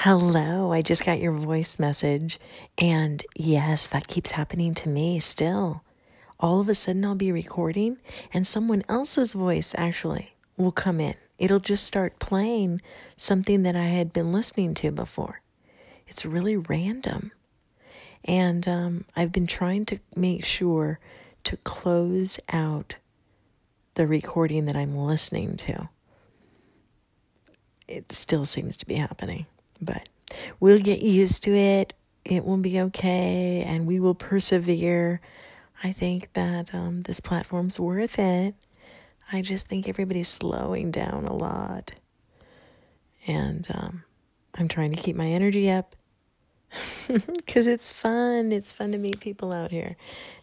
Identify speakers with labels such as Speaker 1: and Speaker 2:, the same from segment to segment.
Speaker 1: Hello, I just got your voice message. And yes, that keeps happening to me still. All of a sudden, I'll be recording, and someone else's voice actually will come in. It'll just start playing something that I had been listening to before. It's really random. And um, I've been trying to make sure to close out the recording that I'm listening to. It still seems to be happening, but we'll get used to it. It will be okay, and we will persevere. I think that um, this platform's worth it. I just think everybody's slowing down a lot. And um, I'm trying to keep my energy up because it's fun. It's fun to meet people out here.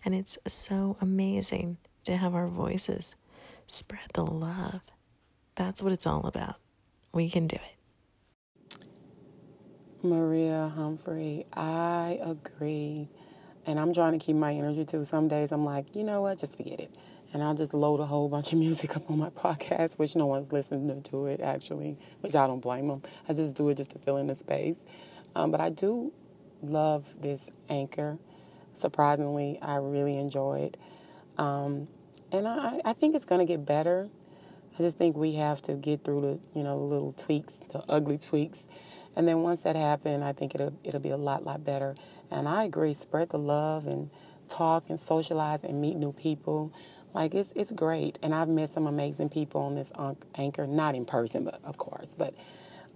Speaker 1: And it's so amazing to have our voices spread the love. That's what it's all about. We can do it.
Speaker 2: Maria Humphrey, I agree. And I'm trying to keep my energy too. Some days I'm like, you know what, just forget it and I'll just load a whole bunch of music up on my podcast, which no one's listening to it actually, which I don't blame them. I just do it just to fill in the space. Um, but I do love this anchor. Surprisingly, I really enjoy it. Um, and I, I think it's going to get better. I just think we have to get through the, you know, little tweaks, the ugly tweaks. And then once that happens, I think it'll, it'll be a lot, lot better. And I agree, spread the love and talk and socialize and meet new people. Like it's it's great, and I've met some amazing people on this anchor, not in person, but of course, but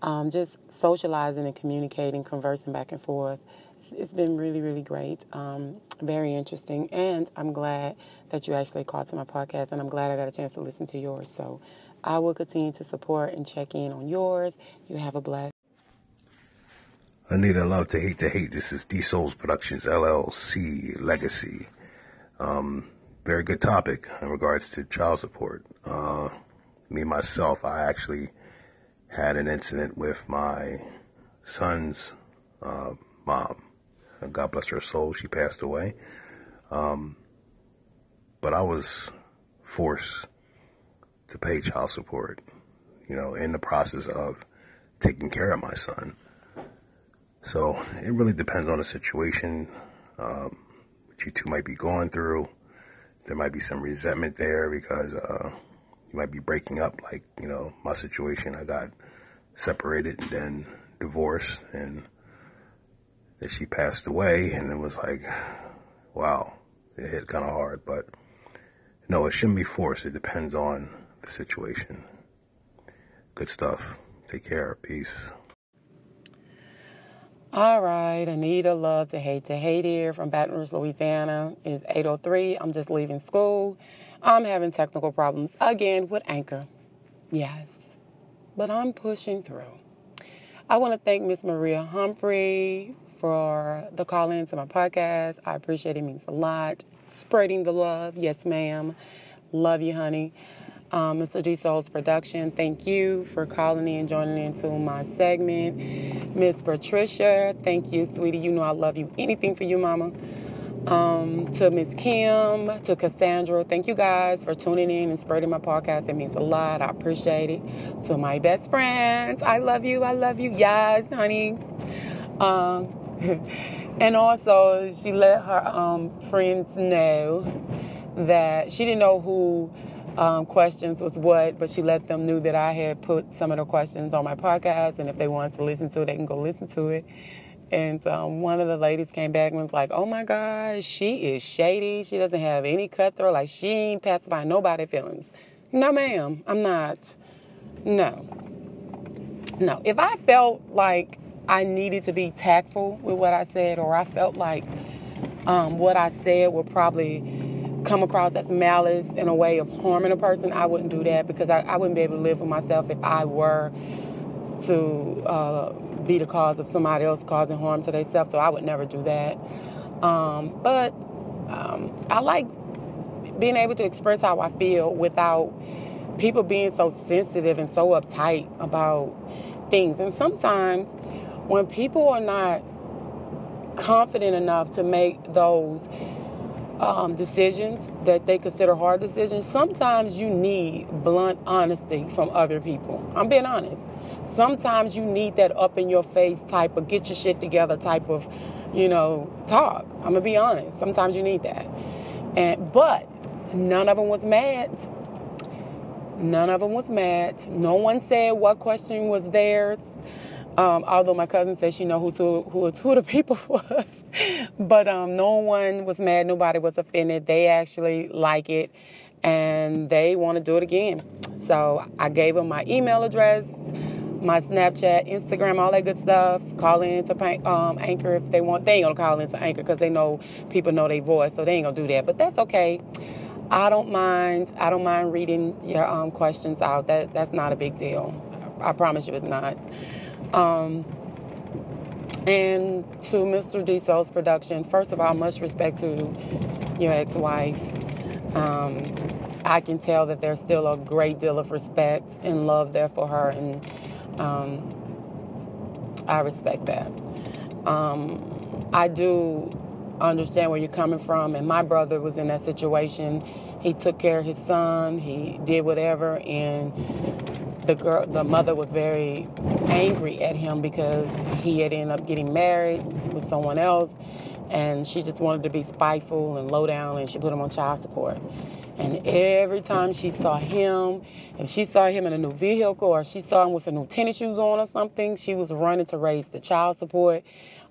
Speaker 2: um, just socializing and communicating, conversing back and forth. it's been really, really great, um, very interesting, and I'm glad that you actually called to my podcast, and I'm glad I got a chance to listen to yours. So I will continue to support and check in on yours. You have a blessed.
Speaker 3: Anita Love to Hate to Hate. This is D Souls Productions LLC Legacy. Um, very good topic in regards to child support. Uh, me myself, I actually had an incident with my son's uh, mom. God bless her soul, she passed away. Um, but I was forced to pay child support, you know, in the process of taking care of my son. So it really depends on the situation, um, what you two might be going through there might be some resentment there because uh, you might be breaking up. Like, you know, my situation, I got separated and then divorced, and then she passed away, and it was like, wow, it hit kind of hard. But no, it shouldn't be forced. It depends on the situation. Good stuff. Take care. Peace.
Speaker 2: All right, Anita Love to Hate to Hate here from Baton Rouge, Louisiana. It's 8.03. I'm just leaving school. I'm having technical problems again with Anchor. Yes, but I'm pushing through. I want to thank Miss Maria Humphrey for the call in to my podcast. I appreciate it. it means a lot. Spreading the love. Yes, ma'am. Love you, honey um, Mr. D Soul's production. Thank you for calling in and joining into my segment. Miss Patricia, thank you, sweetie. You know I love you. Anything for you, mama. Um, to Miss Kim, to Cassandra, thank you guys for tuning in and spreading my podcast. It means a lot. I appreciate it. To my best friends, I love you. I love you. Yes, honey. Um, and also, she let her um, friends know that she didn't know who um, questions was what, but she let them knew that I had put some of the questions on my podcast, and if they wanted to listen to it, they can go listen to it. And um, one of the ladies came back and was like, "Oh my gosh, she is shady. She doesn't have any cutthroat. Like she ain't pacifying nobody's feelings." No, ma'am, I'm not. No, no. If I felt like I needed to be tactful with what I said, or I felt like um, what I said would probably come across as malice in a way of harming a person, I wouldn't do that because I, I wouldn't be able to live with myself if I were to uh, be the cause of somebody else causing harm to themselves. So I would never do that. Um, but um, I like being able to express how I feel without people being so sensitive and so uptight about things. And sometimes when people are not confident enough to make those um, decisions that they consider hard decisions, sometimes you need blunt honesty from other people. I'm being honest. sometimes you need that up in your face type of get your shit together type of, you know, talk. I'm gonna be honest. Sometimes you need that. And but none of them was mad. None of them was mad. No one said what question was theirs. Um, although my cousin said she know who two, who two of the people was, but um, no one was mad. Nobody was offended. They actually like it, and they want to do it again. So I gave them my email address, my Snapchat, Instagram, all that good stuff. Call in to um, Anchor if they want. They ain't gonna call in to Anchor because they know people know their voice, so they ain't gonna do that. But that's okay. I don't mind. I don't mind reading your um, questions out. That that's not a big deal. I promise you, it's not. Um, and to Mr. D Soul's production, first of all, much respect to your ex-wife. Um, I can tell that there's still a great deal of respect and love there for her, and um, I respect that. Um, I do understand where you're coming from, and my brother was in that situation. He took care of his son. He did whatever, and the girl, the mother was very angry at him because he had ended up getting married with someone else, and she just wanted to be spiteful and low down, and she put him on child support. And every time she saw him, if she saw him in a new vehicle or she saw him with some new tennis shoes on or something, she was running to raise the child support.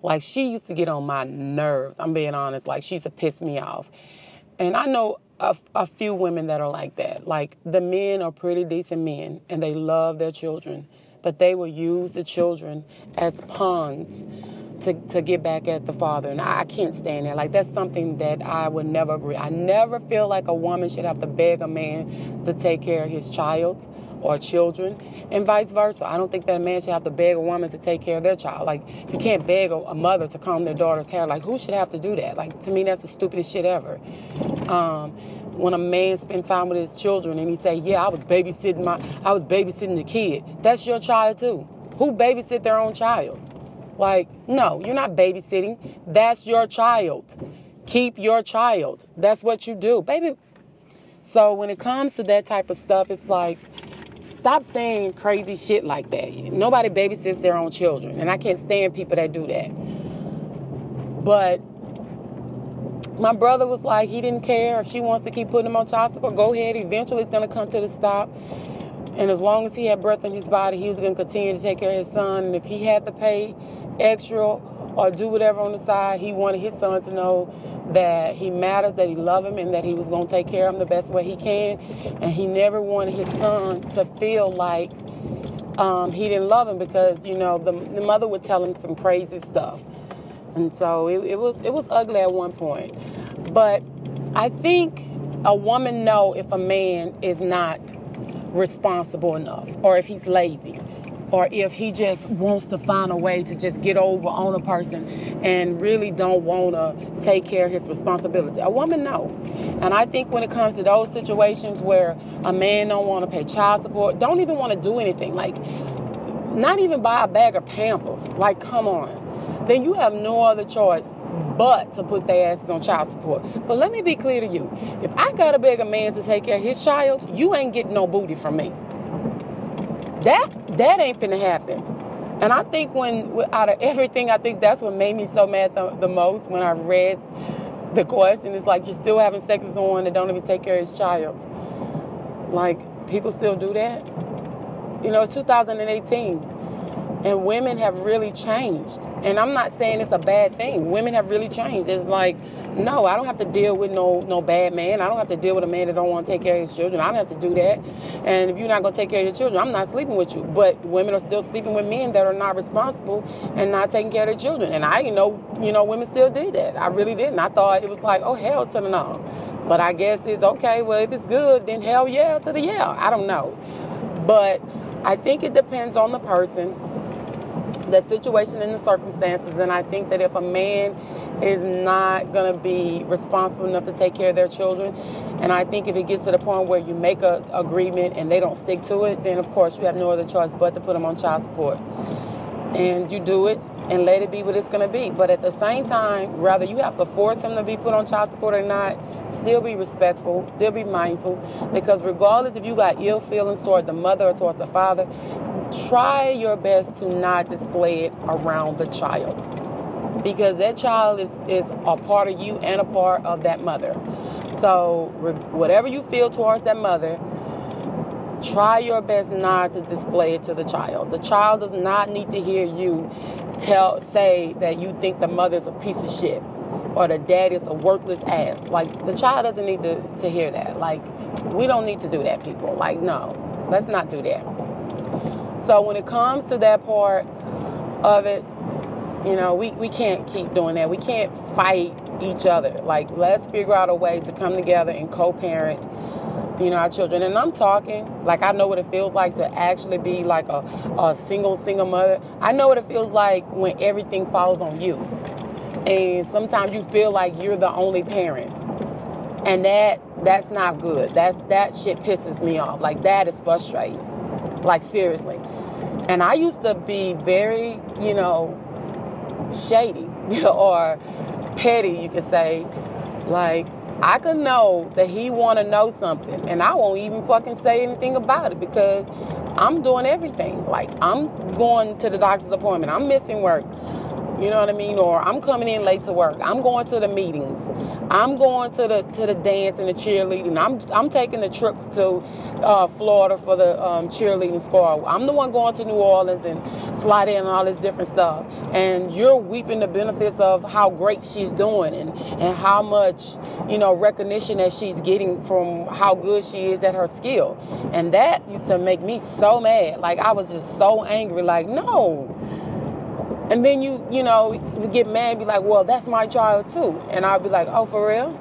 Speaker 2: Like she used to get on my nerves. I'm being honest. Like she used to piss me off. And I know a, a few women that are like that. Like the men are pretty decent men and they love their children, but they will use the children as pawns to, to get back at the father. And I, can't stand that. Like, that's something that I would never agree. I never feel like a woman should have to beg a man to take care of his child or children, and vice versa. I don't think that a man should have to beg a woman to take care of their child. Like, you can't beg a, mother to comb their daughter's hair. Like, who should have to do that? Like, to me, that's the stupidest shit ever. Um, when a man spends time with his children and he say, "Yeah, I was babysitting my, I was babysitting the kid," that's your child too. Who babysit their own child? Like, no, you're not babysitting. That's your child. Keep your child. That's what you do. Baby. So when it comes to that type of stuff, it's like, stop saying crazy shit like that. Nobody babysits their own children. And I can't stand people that do that. But my brother was like, he didn't care. If she wants to keep putting him on child support, go ahead. Eventually, it's to come to the stop. And as long as he had breath in his body, he was to continue to take care of his son. And if he had to pay extra or do whatever on the side. He wanted his son to know that he matters, that he loved him, and that he was going to take care of him the best way he can. And he never wanted his son to feel like um, he didn't love him because you know the, the mother would tell him some crazy stuff, and so it, it was it was ugly at one point. But I think a woman know if a man is not responsible enough or if he's lazy or if he just wants to find a way to just get over on a person and really don't want to take care of his responsibility. A woman no. And I think when it comes to those situations where a man don't want to pay child support, don't even want to do anything, like not even buy a bag of Pampers, like come on, then you have no other choice but to put their asses on child support. But let me be clear to you. If I gotta beg a man to take care of his child, you ain't getting no booty from me. That that ain't finna happen. And I think when out of everything, I think that's what made me so mad the, the most when I read the question. It's like you're still having sex with someone that don't even take care of his child. Like people still do that. You know, it's 2018 and women have really changed. And I'm not saying it's a bad thing. Women have really changed. It's like, no, I don't have to deal with no no bad man. I don't have to deal with a man that don't want to take care of his children. I don't have to do that. And if you're not gonna take care of your children, I'm not sleeping with you. But women are still sleeping with men that are not responsible and not taking care of their children. And I you know, you know, women still did that. I really didn't. I thought it was like, oh hell to the no. But I guess it's okay. Well, if it's good, then hell yeah to the yeah. I don't know. But I think it depends on the person the situation and the circumstances. And I think that if a man is not going to be responsible enough to take care of their children, and I think if it gets to the point where you make a agreement and they don't stick to it, then of course you have no other choice but to put them on child support. And you do it and let it be what it's going to be. But at the same time, rather you have to force him to be put on child support or not, still be respectful, still be mindful, because regardless if you got ill feelings toward the mother or towards the father, try your best to not display it around the child because that child is, is a part of you and a part of that mother. So, whatever you feel towards that mother, try your best not to display it to the child. The child does not need to hear you tell say that you think the mother's a piece of shit or the dad is a worthless ass. Like the child doesn't need to, to hear that. Like we don't need to do that, people. Like, no, let's not do that. So when it comes to that part of it, you know, we, we can't keep doing that. We can't fight each other. Like, let's figure out a way to come together and co parent, you know, our children. And I'm talking, like, I know what it feels like to actually be like a, a single, single mother. I know what it feels like when everything falls on you. And sometimes you feel like you're the only parent. And that that's not good. That's that shit pisses me off. Like that is frustrating. Like seriously. And I used to be very, you know, shady or petty, you could say. Like I could know that he want to know something, and I won't even fucking say anything about it because I'm doing everything. Like I'm going to the doctor's appointment. I'm missing work. You know what I mean? Or I'm coming in late to work. I'm going to the meetings. I'm going to the to the dance and the cheerleading. I'm I'm taking the trips to uh, Florida for the um, cheerleading squad. I'm the one going to New Orleans and sliding and all this different stuff. And you're weeping the benefits of how great she's doing and and how much you know recognition that she's getting from how good she is at her skill. And that used to make me so mad. Like I was just so angry. Like no and then you, you know, get mad and be like, well, that's my child too. And I'll be like, oh, for real?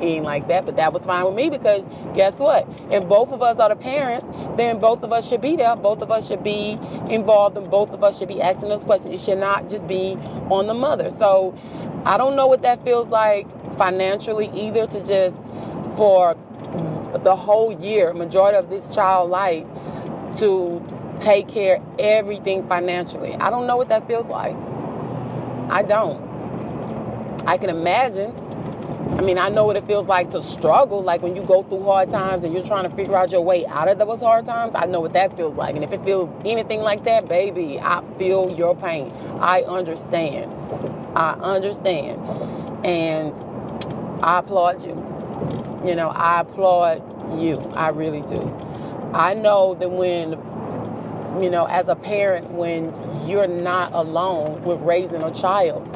Speaker 2: he ain't like that, but that was fine with me because guess what? If both of us are the parent, then both of us should be there. Both of us should be involved and both of us should be asking those questions. It should not just be on the mother. So I don't know what that feels like financially either to just for the whole year, majority of this child life to take care everything financially. I don't know what that feels like. I don't. I can imagine. I mean, I know what it feels like to struggle, like when you go through hard times and you're trying to figure out your way out of those hard times. I know what that feels like. And if it feels anything like that, baby, I feel your pain. I understand. I understand. And I applaud you. You know, I applaud you. I really do. I know that when you know, as a parent, when you're not alone with raising a child,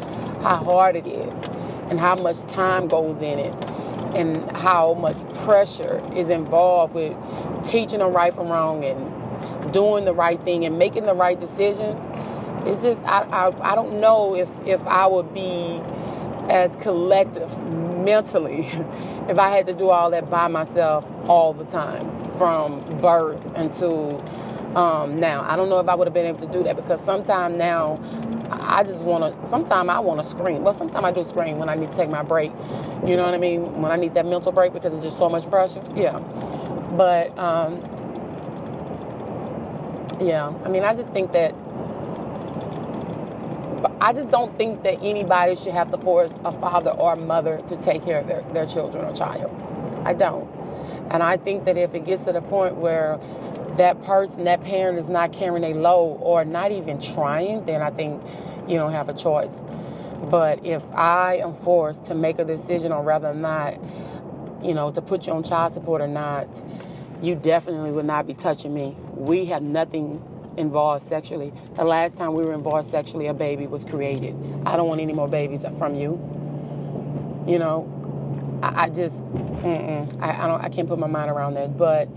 Speaker 2: how hard it is and how much time goes in it and how much pressure is involved with teaching them right from wrong and doing the right thing and making the right decisions. It's just, I, I, I don't know if, if I would be as collective mentally if I had to do all that by myself all the time from birth until um, now, I don't know if I would have been able to do that because sometimes now I just want to, sometimes I want to scream. Well, sometimes I do scream when I need to take my break. You know what I mean? When I need that mental break because it's just so much pressure. Yeah. But, um, yeah, I mean, I just think that I just don't think that anybody should have to force a father or a mother to take care of their, their children or child. I don't. And I think that if it gets to the point where that person, that parent is not carrying a load or not even trying, then I think you don't have a choice. But if I am forced to make a decision on whether or not, you know, to put you on child support or not, you definitely would not be touching me. We have nothing involved sexually. The last time we were involved sexually, a baby was created. I don't want any more babies from you. You know, I, I just, I, I don't, I can't put my mind around that. But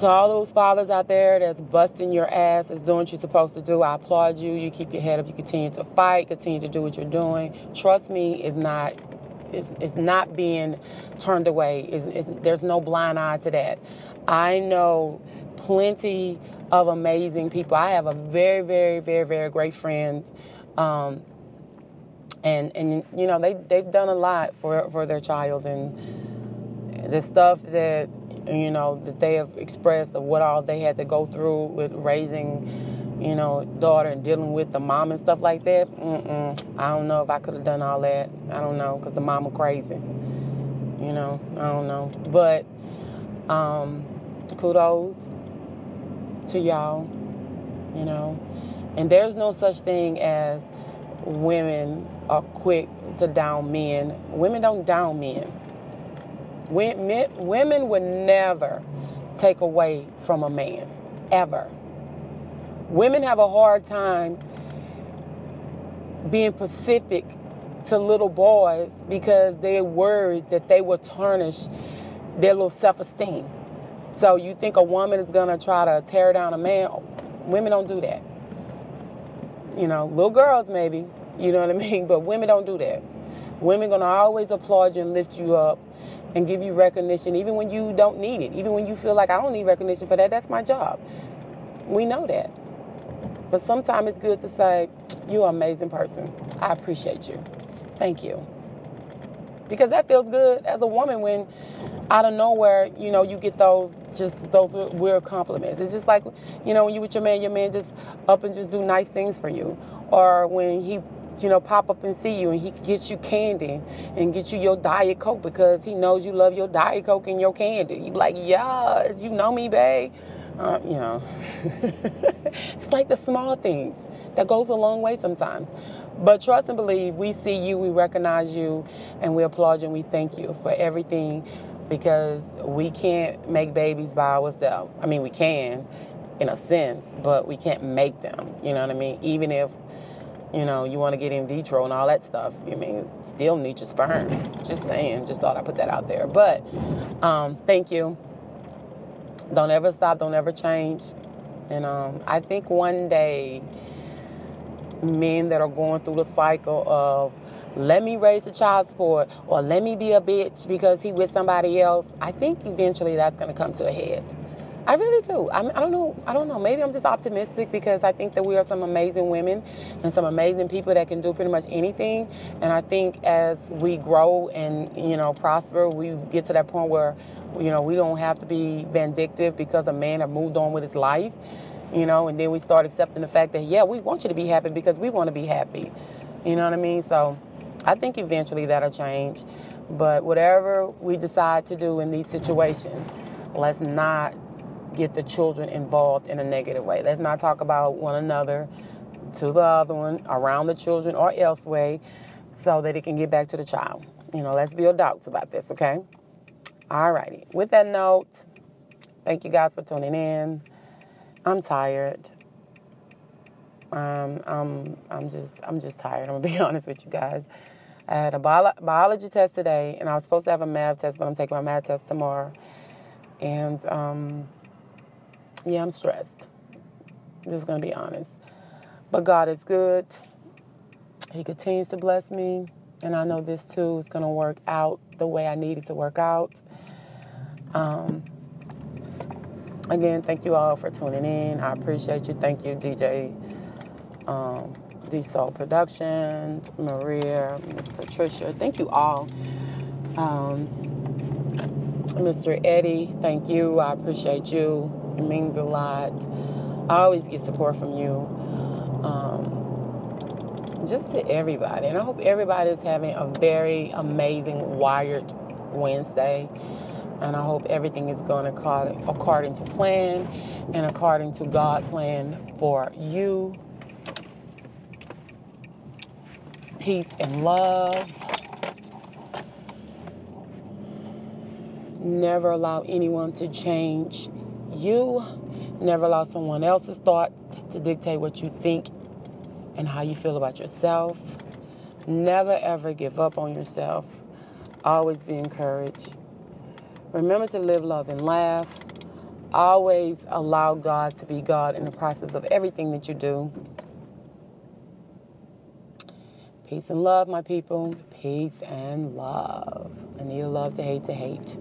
Speaker 2: to all those fathers out there that's busting your ass, that's doing what you're supposed to do, I applaud you. You keep your head up. You continue to fight. Continue to do what you're doing. Trust me, is not is is not being turned away. Is is there's no blind eye to that. I know plenty of amazing people. I have a very very very very great friends. Um, and and you know they they've done a lot for for their child and the stuff that you know, that they have expressed of what all they had to go through with raising, you know, daughter and dealing with the mom and stuff like that. Mm-mm. I don't know if I could have done all that. I don't know because the mama crazy. You know, I don't know. But Um, kudos to y'all, you know. And there's no such thing as women are quick to down men. Women don't down men. Women would never take away from a man, ever. Women have a hard time being pacific to little boys because they're worried that they will tarnish their little self esteem. So you think a woman is gonna try to tear down a man? Women don't do that. You know, little girls maybe, you know what I mean? But women don't do that. Women gonna always applaud you and lift you up and give you recognition even when you don't need it. Even when you feel like I don't need recognition for that, that's my job. We know that. But sometimes it's good to say, You're an amazing person. I appreciate you. Thank you. Because that feels good as a woman when out of nowhere, you know, you get those just those weird compliments. It's just like, you know, when you with your man, your man just up and just do nice things for you. Or when he you know, pop up and see you and he gets you candy and get you your Diet Coke because he knows you love your Diet Coke and your candy. You be like, yes, you know me, babe. Uh, you know, it's like the small things that goes a long way sometimes. But trust and believe, we see you, we recognize you, and we applaud you and we thank you for everything because we can't make babies by ourselves. I mean, we can in a sense, but we can't make them. You know what I mean? Even if you know, you want to get in vitro and all that stuff. I mean, still need your sperm. Just saying. Just thought I put that out there. But um, thank you. Don't ever stop. Don't ever change. And um, I think one day, men that are going through the cycle of let me raise the child support or let me be a bitch because he with somebody else, I think eventually that's going to come to a head. I really do. I, mean, I don't know. I don't know. Maybe I'm just optimistic because I think that we are some amazing women and some amazing people that can do pretty much anything. And I think as we grow and you know prosper, we get to that point where you know we don't have to be vindictive because a man have moved on with his life. You know, and then we start accepting the fact that yeah, we want you to be happy because we want to be happy. You know what I mean? So I think eventually that'll change. But whatever we decide to do in these situations, let's not get the children involved in a negative way. Let's not talk about one another to the other one, around the children, or elsewhere, so that it can get back to the child. You know, let's be adults about this, okay? All righty. With that note, thank you guys for tuning in. I'm tired. Um, I'm, I'm just, I'm just tired. I'm gonna be honest with you guys. I had a bio- biology test today, and I was supposed to have a math test, but I'm taking my math test tomorrow. And um, yeah, I'm stressed. I'm just going to be honest. But God is good. He continues to bless me. And I know this too is going to work out the way I need it to work out. Um, again, thank you all for tuning in. I appreciate you. Thank you, DJ um, D Soul Productions, Maria, Miss Patricia. Thank you all. Um, Mr. Eddie, thank you. I appreciate you. It means a lot. I always get support from you. Um, just to everybody. And I hope everybody is having a very amazing Wired Wednesday. And I hope everything is going according to plan and according to God plan for you. Peace and love. Never allow anyone to change you. Never allow someone else's thoughts to dictate what you think and how you feel about yourself. Never ever give up on yourself. Always be encouraged. Remember to live, love, and laugh. Always allow God to be God in the process of everything that you do. Peace and love, my people. Peace and love. I need a love to hate to hate.